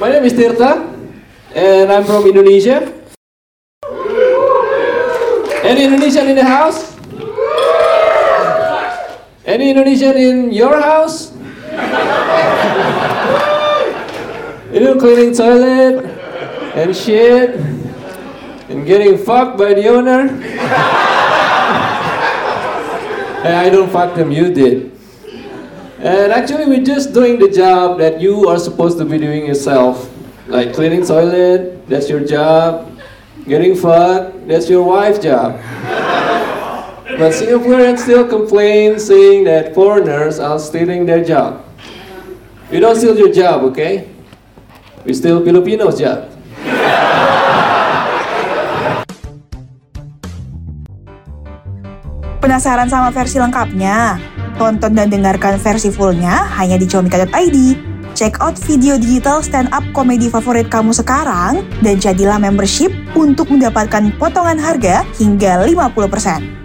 My name is Tirta, and I'm from Indonesia. Any Indonesian in the house? Any Indonesian in your house? you know, cleaning toilet and shit and getting fucked by the owner. hey, I don't fuck them, you did. And actually, we're just doing the job that you are supposed to be doing yourself. Like cleaning toilet, that's your job. Getting fucked, that's your wife's job. but Singaporeans still complain, saying that foreigners are stealing their job. We don't steal your job, okay? We steal Filipinos' job. Penasaran sama versi lengkapnya? Tonton dan dengarkan versi fullnya hanya di comika.id. Check out video digital stand-up komedi favorit kamu sekarang dan jadilah membership untuk mendapatkan potongan harga hingga 50%.